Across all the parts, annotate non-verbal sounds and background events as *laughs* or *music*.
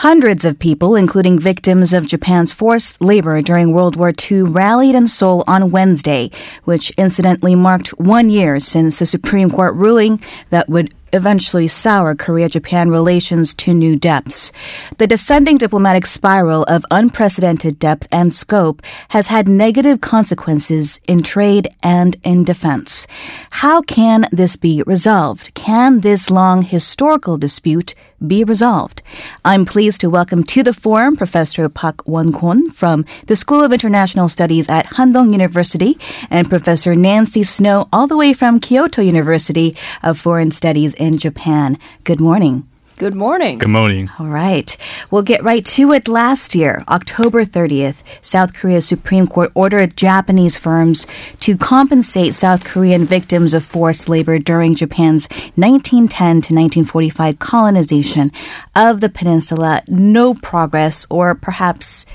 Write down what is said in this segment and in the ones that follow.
Hundreds of people, including victims of Japan's forced labor during World War II, rallied in Seoul on Wednesday, which incidentally marked one year since the Supreme Court ruling that would eventually sour Korea Japan relations to new depths. The descending diplomatic spiral of unprecedented depth and scope has had negative consequences in trade and in defense. How can this be resolved? Can this long historical dispute be resolved. I'm pleased to welcome to the forum Professor Pak Won-kwon from the School of International Studies at Handong University and Professor Nancy Snow all the way from Kyoto University of Foreign Studies in Japan. Good morning. Good morning. Good morning. All right. We'll get right to it. Last year, October 30th, South Korea's Supreme Court ordered Japanese firms to compensate South Korean victims of forced labor during Japan's 1910 to 1945 colonization of the peninsula. No progress, or perhaps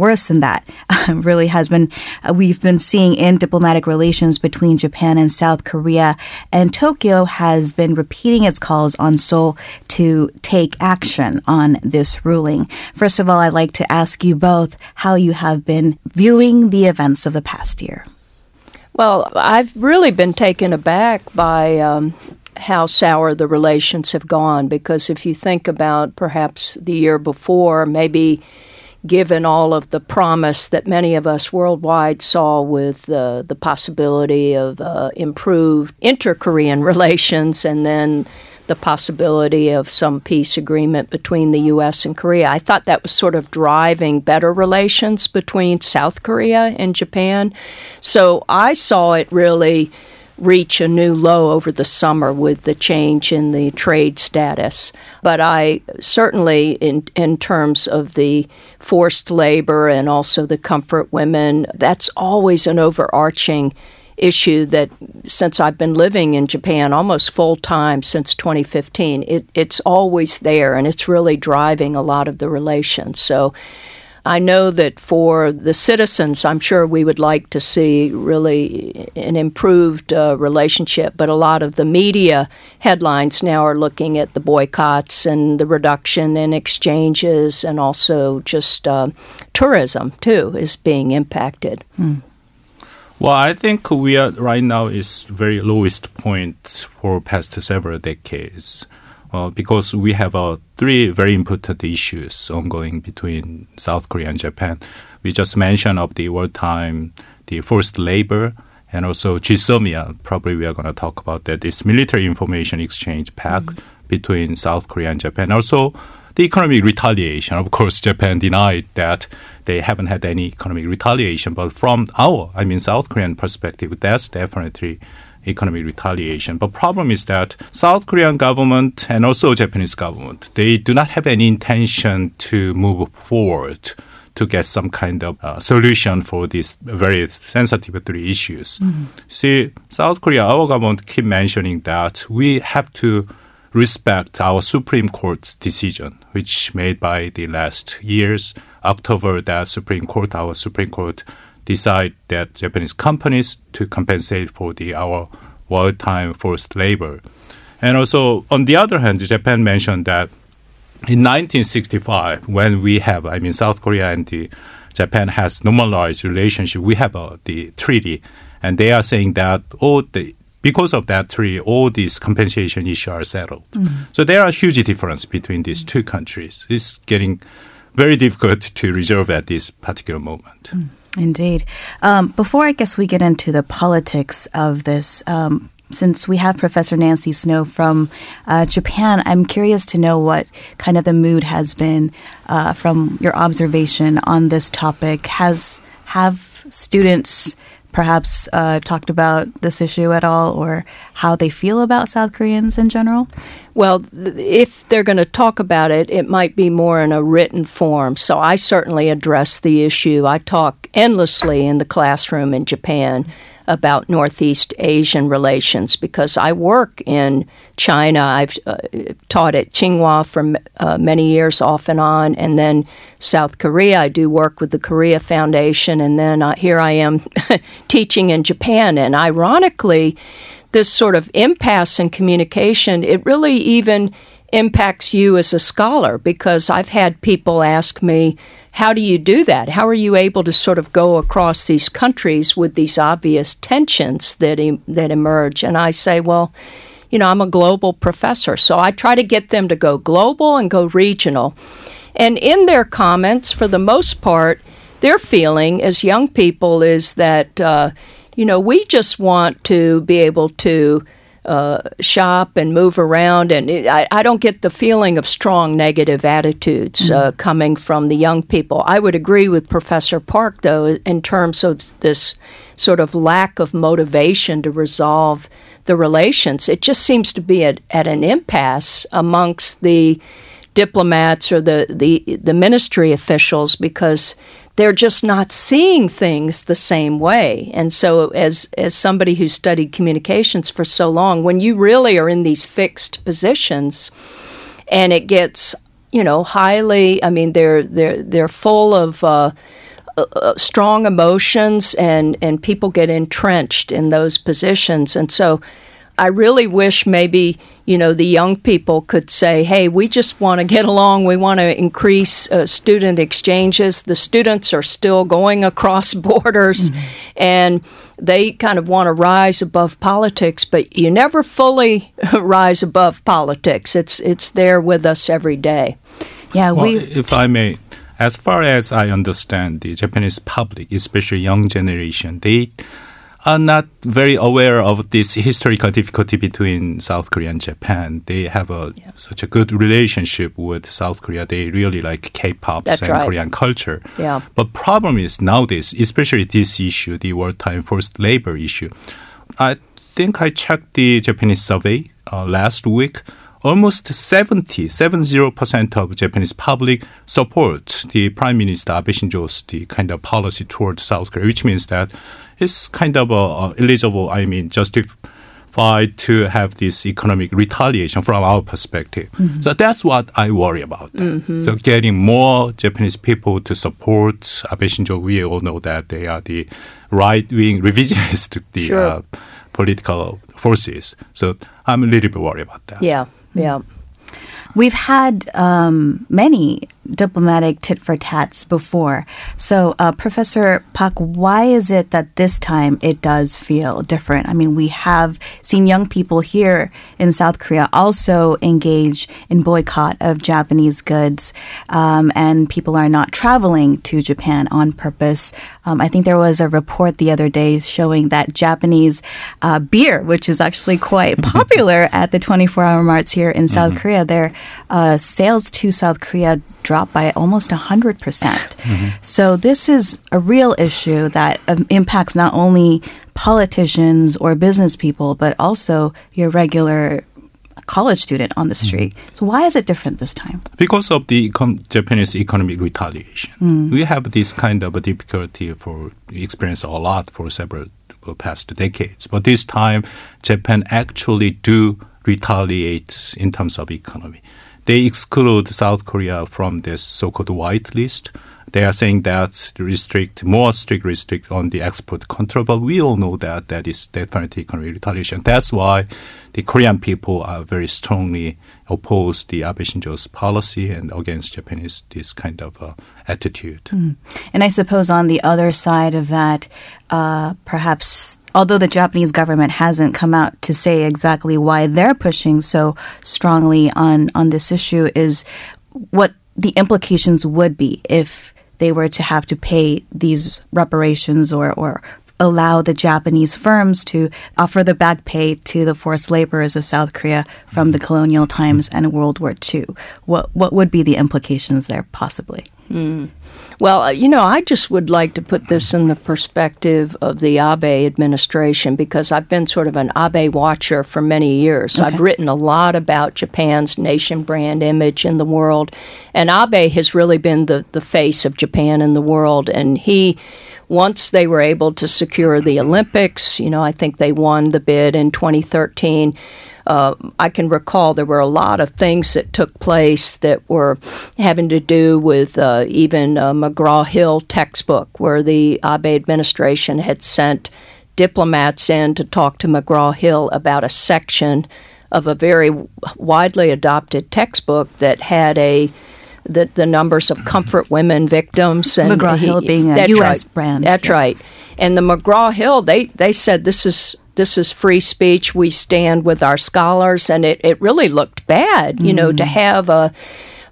worse than that *laughs* really has been uh, we've been seeing in diplomatic relations between Japan and South Korea and Tokyo has been repeating its calls on Seoul to take action on this ruling. First of all, I'd like to ask you both how you have been viewing the events of the past year. Well, I've really been taken aback by um, how sour the relations have gone because if you think about perhaps the year before, maybe given all of the promise that many of us worldwide saw with uh, the possibility of uh, improved inter Korean *laughs* relations and then the possibility of some peace agreement between the U.S. and Korea. I thought that was sort of driving better relations between South Korea and Japan. So I saw it really reach a new low over the summer with the change in the trade status. But I certainly, in, in terms of the forced labor and also the comfort women, that's always an overarching issue that since I've been living in Japan almost full time since 2015, it, it's always there and it's really driving a lot of the relations. So I know that for the citizens, I'm sure we would like to see really an improved uh, relationship, but a lot of the media headlines now are looking at the boycotts and the reduction in exchanges and also just uh, tourism, too, is being impacted. Mm. Well, I think we are right now is very lowest point for past several decades uh, because we have uh, three very important issues ongoing between South Korea and Japan. We just mentioned of the wartime, the forced labor, and also GSOMIA. Probably we are going to talk about that. This military information exchange pact mm-hmm. between South Korea and Japan. Also, the economic retaliation. Of course, Japan denied that they haven't had any economic retaliation, but from our, I mean, South Korean perspective, that's definitely economic retaliation. But problem is that South Korean government and also Japanese government, they do not have any intention to move forward to get some kind of uh, solution for these very sensitive three issues. Mm-hmm. See, South Korea, our government keep mentioning that we have to respect our Supreme Court decision, which made by the last years October that Supreme Court, our Supreme Court decide that Japanese companies to compensate for the our wartime forced labor. And also, on the other hand, Japan mentioned that in 1965, when we have, I mean, South Korea and the Japan has normalized relationship, we have uh, the treaty, and they are saying that all the because of that treaty, all these compensation issues are settled. Mm-hmm. So there are huge difference between these two countries. It's getting very difficult to resolve at this particular moment. Mm. Indeed. Um, before I guess we get into the politics of this, um, since we have Professor Nancy Snow from uh, Japan, I'm curious to know what kind of the mood has been uh, from your observation on this topic. Has have students perhaps uh, talked about this issue at all or how they feel about South Koreans in general? Well, if they're going to talk about it, it might be more in a written form. So I certainly address the issue. I talk endlessly in the classroom in Japan about Northeast Asian relations because I work in China. I've uh, taught at Tsinghua for uh, many years off and on, and then South Korea. I do work with the Korea Foundation, and then uh, here I am *laughs* teaching in Japan. And ironically, this sort of impasse in communication, it really even impacts you as a scholar because I've had people ask me, how do you do that? How are you able to sort of go across these countries with these obvious tensions that that emerge? And I say, well, you know, I'm a global professor, so I try to get them to go global and go regional. And in their comments, for the most part, their feeling as young people is that, uh, you know, we just want to be able to uh, shop and move around, and it, I, I, don't get the feeling of strong negative attitudes mm-hmm. uh, coming from the young people. I would agree with Professor Park, though, in terms of this sort of lack of motivation to resolve the relations. It just seems to be at, at an impasse amongst the diplomats or the, the, the ministry officials because they're just not seeing things the same way. And so as as somebody who studied communications for so long, when you really are in these fixed positions and it gets, you know, highly I mean they're they're they're full of uh, uh, uh strong emotions and and people get entrenched in those positions and so I really wish maybe you know the young people could say, "Hey, we just want to get along. We want to increase uh, student exchanges. The students are still going across *laughs* borders, mm-hmm. and they kind of want to rise above politics. But you never fully *laughs* rise above politics. It's it's there with us every day." Yeah, well, we. If I may, as far as I understand, the Japanese public, especially young generation, they are not very aware of this historical difficulty between South Korea and Japan. They have a yeah. such a good relationship with South Korea. They really like K-pop and right. Korean culture. Yeah. But problem is nowadays, especially this issue, the wartime forced labor issue. I think I checked the Japanese survey uh, last week almost 70, 70% of Japanese public support the Prime Minister Abe Shinzo's the kind of policy towards South Korea, which means that it's kind of uh, eligible, I mean, justified to have this economic retaliation from our perspective. Mm-hmm. So that's what I worry about. Mm-hmm. So getting more Japanese people to support Abe Shinzo, we all know that they are the right-wing *laughs* revisionist, the sure. uh, political forces. So I'm a little bit worried about that. Yeah, yeah. We've had um, many diplomatic tit for tats before. So, uh, Professor Pak, why is it that this time it does feel different? I mean, we have seen young people here in South Korea also engage in boycott of Japanese goods, um, and people are not traveling to Japan on purpose. Um, I think there was a report the other day showing that Japanese uh, beer, which is actually quite *laughs* popular at the 24 hour marts here in South mm-hmm. Korea, their uh, sales to South Korea dropped by almost 100%. percent mm-hmm. So this is a real issue that um, impacts not only politicians or business people, but also your regular college student on the mm-hmm. street. Mm. So why is it different this time? Because of the econ- Japanese economic retaliation. Mm. We have this kind of a difficulty for experience a lot for several uh, past decades. But this time, Japan actually do retaliate in terms of economy they exclude South Korea from this so-called white list. They are saying that restrict more strict restrict on the export control, but we all know that that is definitely economic retaliation. That's why the Korean people are very strongly opposed the Abe Shinzo's policy and against Japanese this kind of uh, attitude. Mm. And I suppose on the other side of that, uh, perhaps although the Japanese government hasn't come out to say exactly why they're pushing so strongly on on this issue, is what the implications would be if they were to have to pay these reparations or, or allow the Japanese firms to offer the back pay to the forced laborers of South Korea from the mm-hmm. colonial times and World War II. What what would be the implications there possibly? Mm. Well, uh, you know, I just would like to put this in the perspective of the Abe administration because I've been sort of an Abe watcher for many years. Okay. I've written a lot about Japan's nation brand image in the world, and Abe has really been the, the face of Japan in the world, and he once they were able to secure the Olympics, you know, I think they won the bid in 2013. Uh, I can recall there were a lot of things that took place that were having to do with uh, even uh, McGraw Hill textbook, where the Abe administration had sent diplomats in to talk to McGraw Hill about a section of a very widely adopted textbook that had a the, the numbers of comfort women victims and McGraw Hill being a U.S. Right, brand. That's yeah. right. And the McGraw Hill, they they said this is this is free speech. We stand with our scholars, and it, it really looked bad, you mm. know, to mm. have a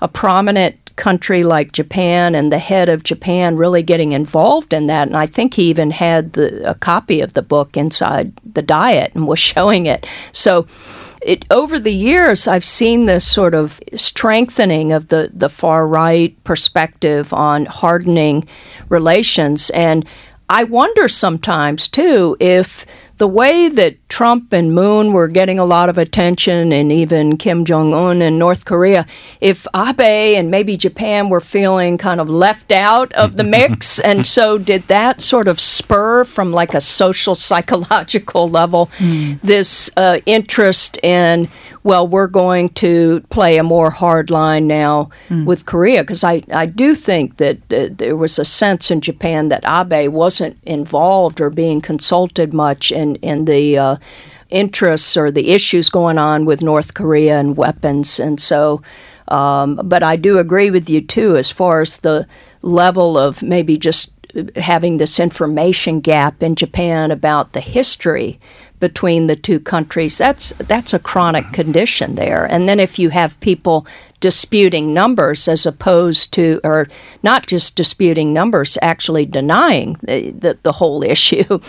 a prominent country like Japan and the head of Japan really getting involved in that. And I think he even had the, a copy of the book inside the diet and was *laughs* showing it. So it, over the years, I've seen this sort of strengthening of the, the far right perspective on hardening relations. And I wonder sometimes, too, if the way that Trump and Moon were getting a lot of attention, and even Kim Jong un in North Korea, if Abe and maybe Japan were feeling kind of left out of the mix, *laughs* and so did that sort of spur from like a social psychological level mm. this uh, interest in well, we're going to play a more hard line now mm. with Korea because I, I do think that uh, there was a sense in Japan that Abe wasn't involved or being consulted much in, in the uh, interests or the issues going on with North Korea and weapons. And so, um, but I do agree with you too as far as the level of maybe just having this information gap in Japan about the history between the two countries. That's that's a chronic condition there. And then if you have people disputing numbers as opposed to, or not just disputing numbers, actually denying the, the, the whole *laughs* issue,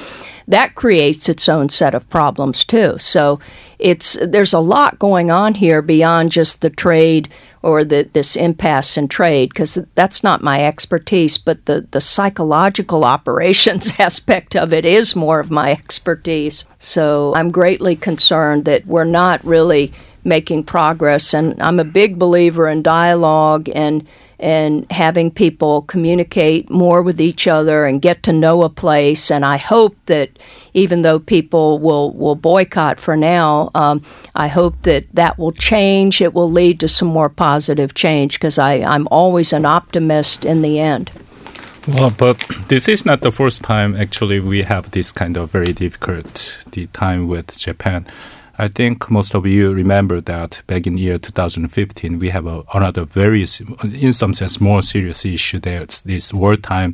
that creates its own set of problems too. So it's there's a lot going on here beyond just the trade or the, this impasse in trade because that's not my expertise, but the, the psychological *laughs* operations *laughs* aspect of it is more of my expertise. So I'm greatly concerned that we're not really making progress. And I'm a big believer in dialogue and and having people communicate more with each other and get to know a place. And I hope that even though people will, will boycott for now, um, I hope that that will change. It will lead to some more positive change because I'm always an optimist in the end. Well, but this is not the first time actually we have this kind of very difficult time with Japan. I think most of you remember that back in year 2015, we have a, another very, in some sense, more serious issue there. It's this wartime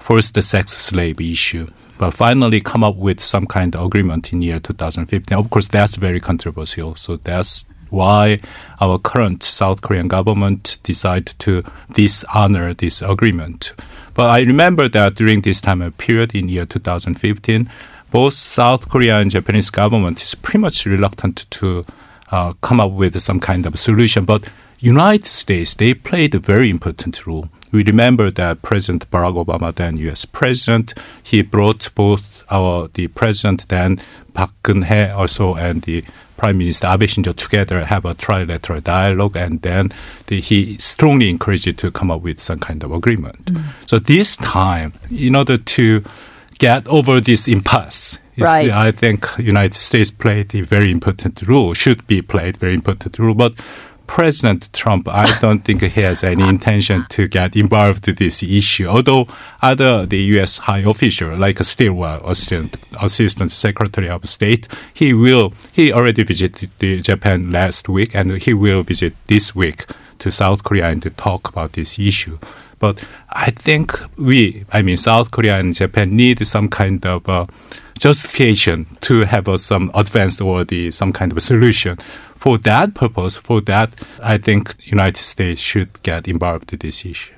forced sex slave issue. But finally come up with some kind of agreement in year 2015. Of course, that's very controversial. So that's why our current South Korean government decided to dishonor this agreement. But I remember that during this time period in year 2015, both South Korea and Japanese government is pretty much reluctant to uh, come up with some kind of solution. But United States, they played a very important role. We remember that President Barack Obama, then U.S. President, he brought both our the President then Park Geun-hye also and the Prime Minister Abe Shinzo together have a trilateral dialogue, and then the, he strongly encouraged to come up with some kind of agreement. Mm. So this time, in order to get over this impasse. Right. I think United States played a very important role, should be played very important role, but President Trump, I don't think he has any intention to get involved in this issue. Although other the U.S. high official, like Stilwell, Assistant, Assistant Secretary of State, he will he already visited Japan last week, and he will visit this week to South Korea and to talk about this issue. But I think we, I mean, South Korea and Japan need some kind of uh, justification to have uh, some advanced or the some kind of a solution. For that purpose, for that, I think United States should get involved in this issue.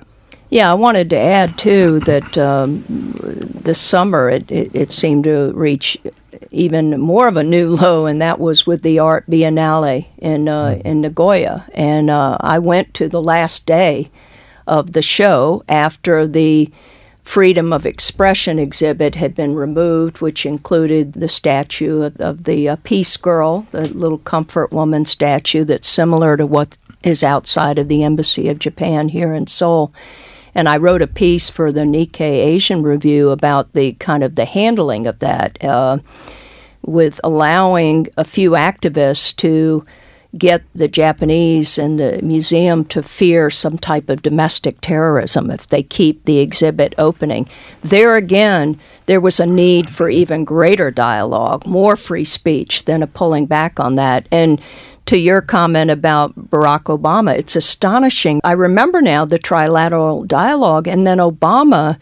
Yeah, I wanted to add too that um, this summer it, it, it, seemed to reach even more of a new *laughs* low, and that was with the art biennale in uh, mm. in Nagoya. And uh, I went to the last day of the show after the freedom of expression exhibit had been removed, which included the statue of, of the uh, Peace Girl, the little comfort woman statue that's similar to what is outside of the Embassy of Japan here in Seoul. And I wrote a piece for the Nikkei Asian Review about the kind of the handling of that, uh, with allowing a few activists to get the Japanese and the museum to fear some type of domestic terrorism if they keep the exhibit opening. There again, there was a need for even greater dialogue, more free speech than a pulling back on that. And to your comment about Barack Obama, it's astonishing. I remember now the trilateral dialogue, and then Obama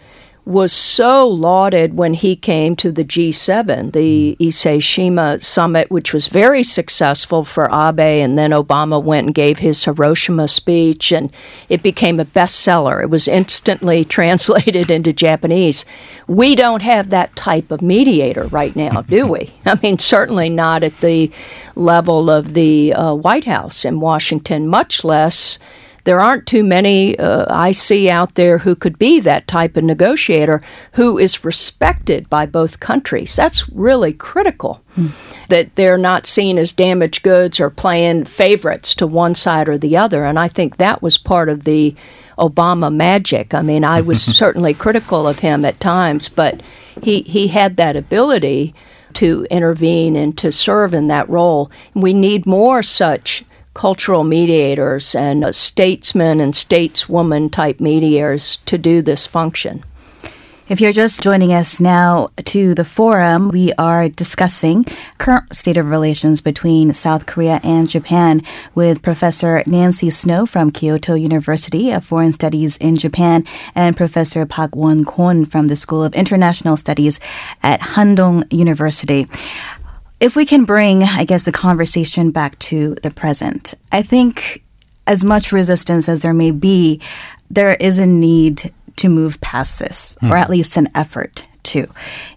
was so lauded when he came to the G7, the Ise Shima summit, which was very successful for Abe. And then Obama went and gave his Hiroshima speech, and it became a bestseller. It was instantly *laughs* translated into Japanese. We don't have that type of mediator right now, *laughs* do we? I mean, certainly not at the level of the uh, White House in Washington, much less there aren't too many uh, I see out there who could be that type of negotiator who is respected by both countries. That's really critical. Mm. That they're not seen as damaged goods or playing favorites to one side or the other. And I think that was part of the Obama magic. I mean, I was *laughs* certainly critical of him at times, but he, he had that ability to intervene and to serve in that role. We need more such cultural mediators and uh, statesmen and stateswoman type mediators to do this function. If you're just joining us now to the forum, we are discussing current state of relations between South Korea and Japan with Professor Nancy Snow from Kyoto University of Foreign Studies in Japan and Professor Park Won Kwon from the School of International Studies at Handong University. If we can bring, I guess, the conversation back to the present, I think as much resistance as there may be, there is a need to move past this, mm. or at least an effort to.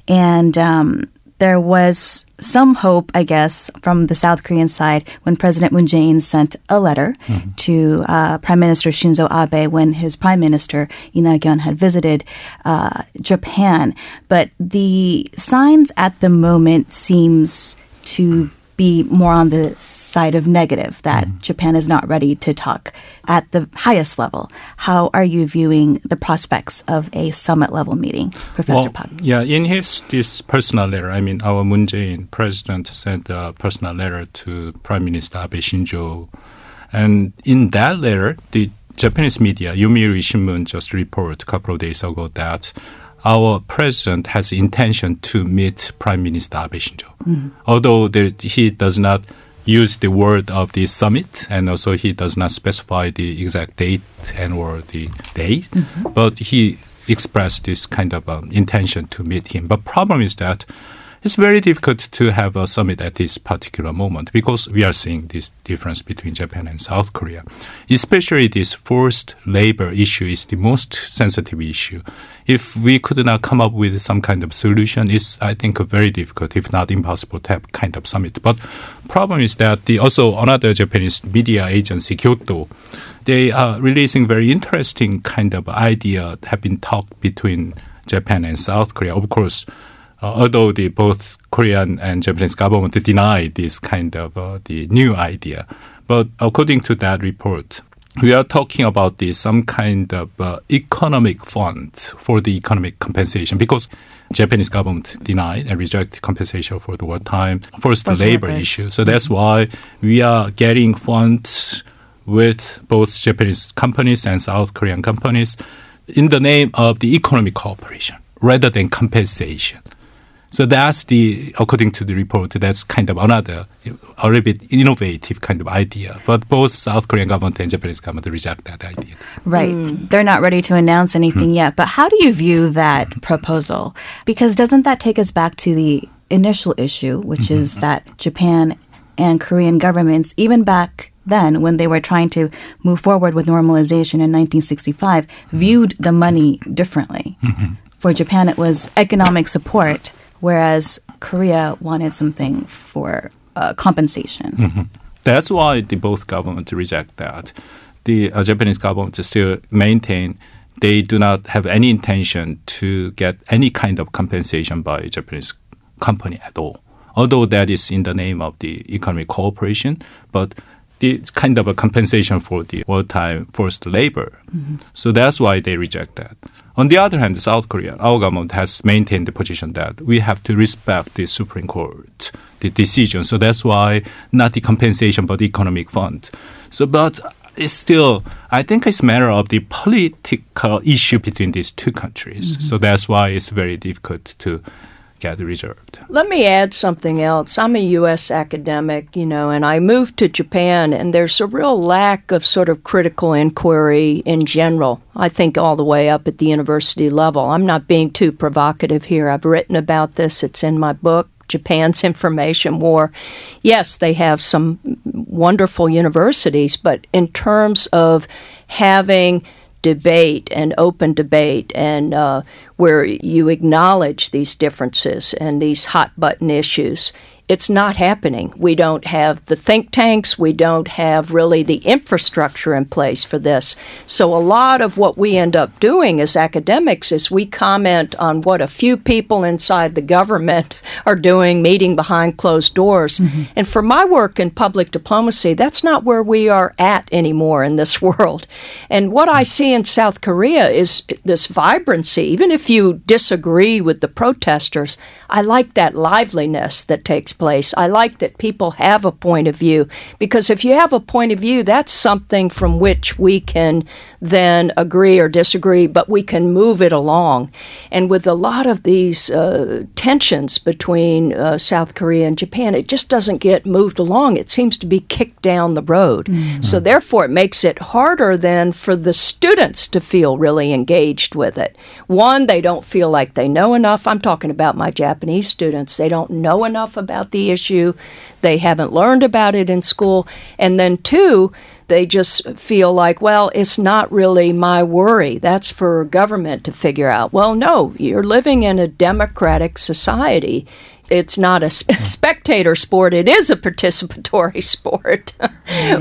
And um, there was some hope, I guess, from the South Korean side when President Moon Jae-in sent a letter mm-hmm. to uh, Prime Minister Shinzo Abe when his Prime Minister Lee Nak-yeon had visited uh, Japan. But the signs at the moment seems to be more on the side of negative that mm. Japan is not ready to talk at the highest level. How are you viewing the prospects of a summit level meeting, Professor well, Park? Yeah, in his this personal letter, I mean, our Moon Jae-in president sent a personal letter to Prime Minister Abe Shinzo, and in that letter, the Japanese media, Yomiuri Shimbun, just reported a couple of days ago that our president has intention to meet Prime Minister Abe Shinzo. Mm-hmm. Although there, he does not use the word of the summit, and also he does not specify the exact date and or the date, mm-hmm. but he expressed this kind of um, intention to meet him. But problem is that it's very difficult to have a summit at this particular moment because we are seeing this difference between Japan and South Korea. Especially this forced labor issue is the most sensitive issue. If we could not come up with some kind of solution, it's I think very difficult, if not impossible, to have kind of summit. But problem is that the also another Japanese media agency, Kyodo, they are releasing very interesting kind of idea have been talked between Japan and South Korea. Of course, although the both Korean and Japanese government deny this kind of uh, the new idea. But according to that report, we are talking about this some kind of uh, economic fund for the economic compensation because Japanese government denied and rejected compensation for the wartime forced labor workers. issue. So that's why we are getting funds with both Japanese companies and South Korean companies in the name of the economic cooperation rather than compensation. So that's the, according to the report, that's kind of another, a little bit innovative kind of idea. But both South Korean government and Japanese government reject that idea. Right. Mm. They're not ready to announce anything mm. yet. But how do you view that proposal? Because doesn't that take us back to the initial issue, which mm-hmm. is that Japan and Korean governments, even back then when they were trying to move forward with normalization in 1965, viewed the money differently. Mm-hmm. For Japan, it was economic support whereas Korea wanted something for uh, compensation. Mm-hmm. That's why the both governments reject that. The uh, Japanese government still maintain they do not have any intention to get any kind of compensation by Japanese company at all. Although that is in the name of the economic cooperation, but it's kind of a compensation for the wartime forced labor. Mm-hmm. So that's why they reject that. On the other hand, South Korea, our government has maintained the position that we have to respect the Supreme Court, the decision. So that's why not the compensation, but the economic fund. So, but it's still, I think it's a matter of the political issue between these two countries. Mm-hmm. So that's why it's very difficult to reserved. Let me add something else. I'm a U.S. academic, you know, and I moved to Japan, and there's a real lack of sort of critical inquiry in general. I think all the way up at the university level. I'm not being too provocative here. I've written about this, it's in my book. Japan's Information War. Yes, they have some wonderful universities, but in terms of having debate and open debate and uh, where you acknowledge these differences and these hot button issues it's not happening. We don't have the think tanks. We don't have really the infrastructure in place for this. So, a lot of what we end up doing as academics is we comment on what a few people inside the government *laughs* are doing, meeting behind closed doors. Mm-hmm. And for my work in public diplomacy, that's not where we are at anymore in this *laughs* world. And what I see in South Korea is this vibrancy. Even if you disagree with the protesters, I like that liveliness that takes place. I like that people have a point of view because if you have a point of view, that's something from which we can then agree or disagree, but we can move it along. And with a lot of these uh, tensions between uh, South Korea and Japan, it just doesn't get moved along. It seems to be kicked down the road. Mm-hmm. So therefore, it makes it harder then for the students to feel really engaged with it. One, they don't feel like they know enough. I'm talking about my Japanese students. They don't know enough about the issue. They haven't learned about it in school. And then two, they just feel like, well, it's not really my worry. That's for government to figure out. Well, no, you're living in a democratic society it's not a *laughs* spectator sport, it is a participatory *laughs* sport.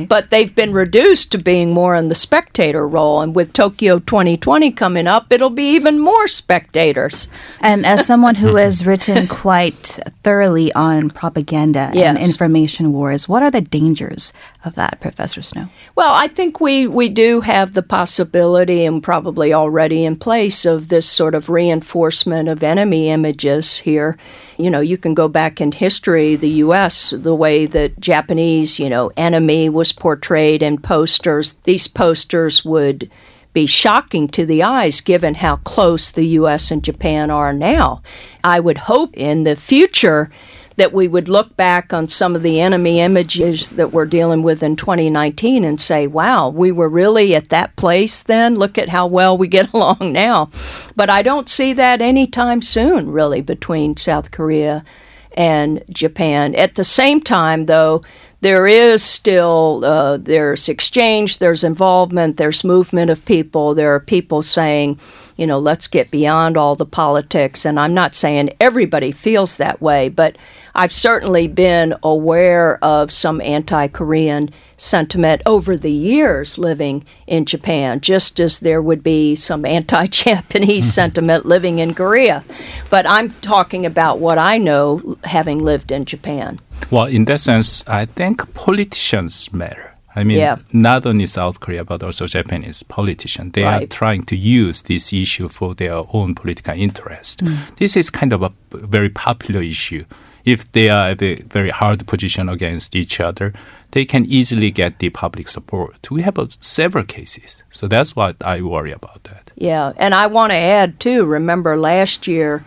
but they've been reduced to being more in the spectator role. And with Tokyo 2020 coming up, it'll be even more spectators. And as someone who *laughs* has written quite thoroughly on propaganda yes. and information wars, what are the dangers of that, Professor Snow? Well, I think we, we do have the possibility, and probably already in place, of this sort of reinforcement of enemy images here. You know, you can go back in history, the U.S., the way that Japanese, you know, enemy was portrayed in posters. These posters would be shocking to the eyes given how close the U.S. and Japan are now. I would hope in the future that we would look back on some of the enemy images that we're dealing with in 2019 and say, wow, we were really at that place then. Look at how well we get *laughs* along now. But I don't see that anytime soon, really, between South Korea and Japan. At the same time, though, there is still uh, there's exchange, there's involvement, there's movement of people. There are people saying, you know, let's get beyond all the politics. And I'm not saying everybody feels that way, but I've certainly been aware of some anti Korean sentiment over the years living in Japan, just as there would be some anti Japanese *laughs* sentiment living in Korea. But I'm talking about what I know having lived in Japan. Well, in that sense, I think politicians matter. I mean, yeah. not only South Korea, but also Japanese politicians. They right. are trying to use this issue for their own political interest. Mm. This is kind of a very popular issue if they are at a very hard position against each other, they can easily get the public support. We have uh, several cases. So that's what I worry about that. Yeah. And I want to add, too, remember last year,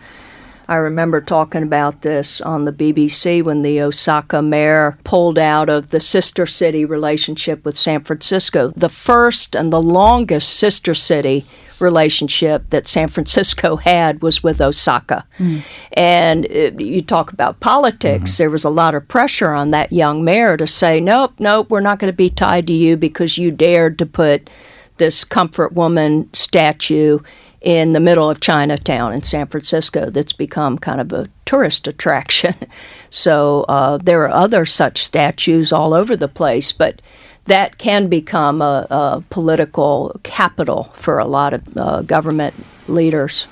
I remember talking about this on the BBC when the Osaka mayor pulled out of the sister city relationship with San Francisco, the first and the longest sister city relationship that San Francisco had was with Osaka. Mm. And it, you talk about politics, mm-hmm. there was a lot of pressure on that young mayor to say, nope, nope, we're not going to be tied to you because you dared to put this comfort woman statue in the middle of Chinatown in San Francisco that's become kind of a tourist attraction. *laughs* so uh, there are other such statues all over the place, but that can become a, a political capital for a lot of uh, government leaders.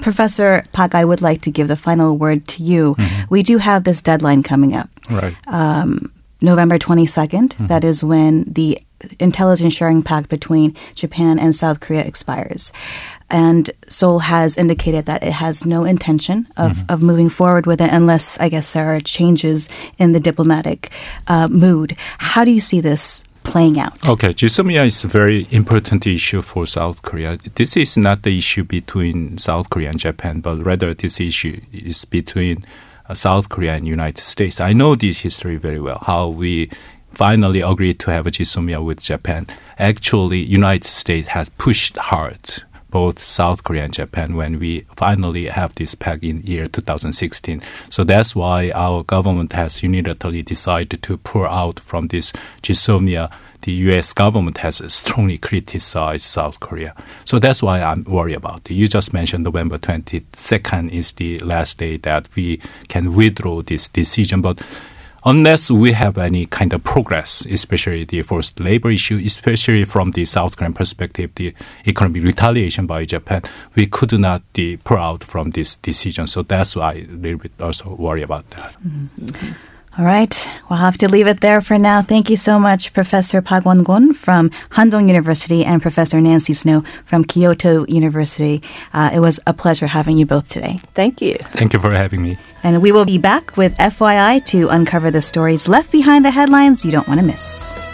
Professor Pak, I would like to give the final word to you. Mm-hmm. We do have this deadline coming up. Right. Um, November 22nd. That is when the intelligence sharing pact between Japan and South Korea expires. And Seoul has indicated that it has no intention of, of moving forward with it unless, I guess, there are changes in the diplomatic uh, mood. How do you see this playing out? Okay, GSOMIA is a very important issue for South Korea. This is not the issue between South Korea and Japan, but rather this issue is between uh, South Korea and United States. I know this history very well. How we finally agreed to have a GSOMIA with Japan. Actually, United States has pushed hard both South Korea and Japan when we finally have this pact in year 2016. So that's why our government has unilaterally decided to pull out from this GSOMIA. The U.S. government has strongly criticized South Korea. So that's why I'm worried about it. You just mentioned November 22nd is the last day that we can withdraw this decision. But unless we have any kind of progress, especially the forced labor issue, especially from the South Korean perspective, the economic retaliation by Japan, we could not be pull out from this decision. So that's why I a little bit also worry about that. All right, we'll have to leave it there for now. Thank you so much, Professor Park Won-gon from Handong University and Professor Nancy Snow from Kyoto University. Uh, it was a pleasure having you both today. Thank you. Thank you for having me. And we will be back with FYI to uncover the stories left behind the headlines you don't want to miss.